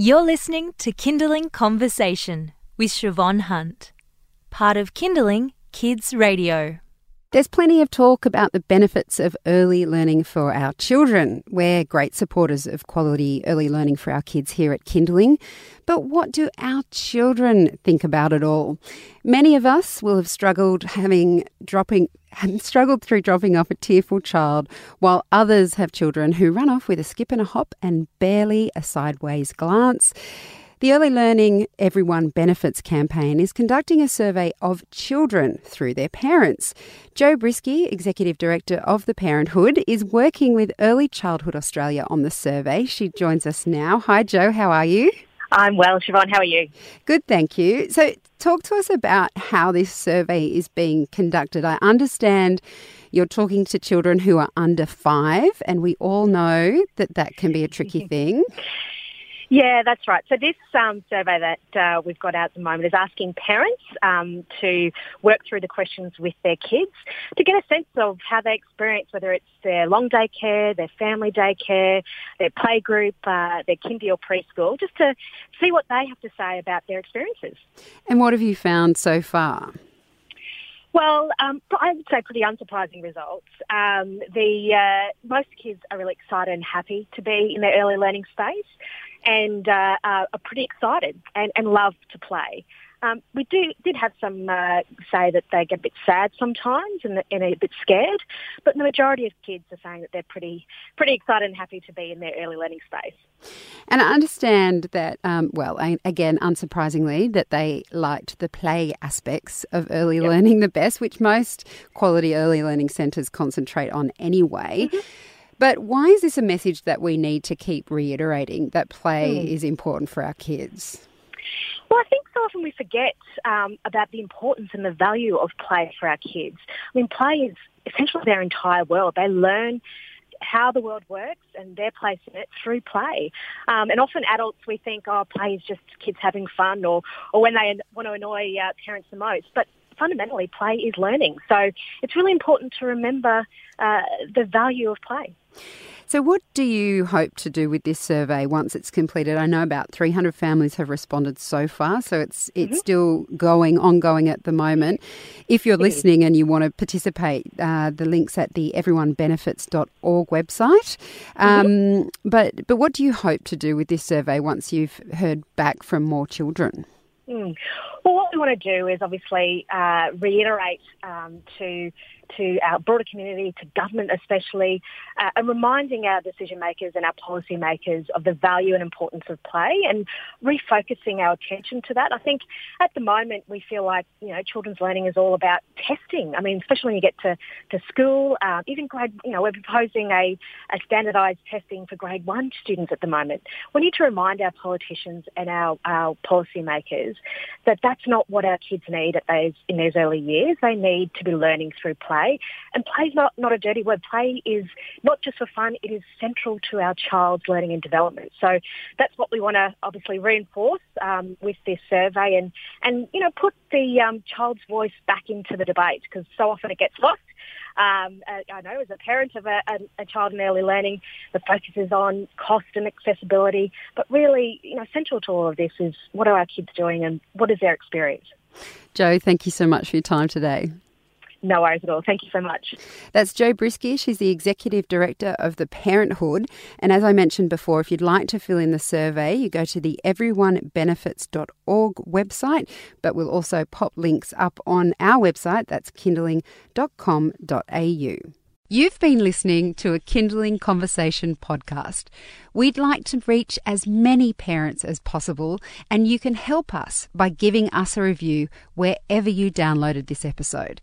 You're listening to Kinderling Conversation with Siobhan Hunt, part of Kinderling Kids Radio. There's plenty of talk about the benefits of early learning for our children. We're great supporters of quality early learning for our kids here at Kinderling. But what do our children think about it all? Many of us will have struggled having dropping struggled through dropping off a tearful child, while others have children who run off with a skip and a hop and barely a sideways glance. The Early Learning Everyone Benefits campaign is conducting a survey of children through their parents. Jo Briskey, Executive Director of the Parenthood, is working with Early Childhood Australia on the survey. She joins us now. Hi, Jo, how are you? I'm well, Siobhan. How are you? Good, thank you. So, talk to us about how this survey is being conducted. I understand you're talking to children who are under five, and we all know that that can be a tricky thing. Yeah, that's right. So this um, survey that uh, we've got out at the moment is asking parents um, to work through the questions with their kids to get a sense of how they experience, whether it's their long day care, their family day care, their playgroup, uh, their kindy or preschool, just to see what they have to say about their experiences. And what have you found so far? Well, um, I would say pretty unsurprising results. Um, the uh, most kids are really excited and happy to be in their early learning space and uh, are pretty excited and, and love to play. Um, we do did have some uh, say that they get a bit sad sometimes and, and a bit scared, but the majority of kids are saying that they're pretty pretty excited and happy to be in their early learning space. And I understand that, um, well, again, unsurprisingly, that they liked the play aspects of early yep. learning the best, which most quality early learning centres concentrate on anyway. Mm-hmm. But why is this a message that we need to keep reiterating that play mm. is important for our kids? Well, I think so often we forget um, about the importance and the value of play for our kids. I mean, play is essentially their entire world. They learn how the world works and their place in it through play. Um, and often adults, we think, oh, play is just kids having fun or, or when they want to annoy uh, parents the most. But fundamentally, play is learning. So it's really important to remember uh, the value of play. So, what do you hope to do with this survey once it's completed? I know about 300 families have responded so far, so it's it's mm-hmm. still going, ongoing at the moment. If you're listening and you want to participate, uh, the link's at the everyonebenefits.org website. Um, mm-hmm. But but what do you hope to do with this survey once you've heard back from more children? Mm. Well, what we want to do is obviously uh, reiterate um, to to our broader community, to government especially, uh, and reminding our decision makers and our policy makers of the value and importance of play and refocusing our attention to that. I think at the moment we feel like, you know, children's learning is all about testing. I mean, especially when you get to, to school, uh, even grade, you know, we're proposing a, a standardised testing for grade one students at the moment. We need to remind our politicians and our, our policy makers that that's not what our kids need at those, in those early years. They need to be learning through play. And play is not, not a dirty word. Play is not just for fun, it is central to our child's learning and development. So that's what we want to obviously reinforce um, with this survey and, and, you know, put the um, child's voice back into the debate because so often it gets lost. Um, uh, I know as a parent of a, a, a, child in early learning, the focus is on cost and accessibility, but really, you know, central to all of this is what are our kids doing and what is their experience. Jo, thank you so much for your time today. No worries at all. Thank you so much. That's Jo Briskey. She's the Executive Director of the Parenthood. And as I mentioned before, if you'd like to fill in the survey, you go to the everyonebenefits.org website, but we'll also pop links up on our website. That's kinderling.com.au. You've been listening to a Kinderling Conversation podcast. We'd like to reach as many parents as possible, and you can help us by giving us a review wherever you downloaded this episode.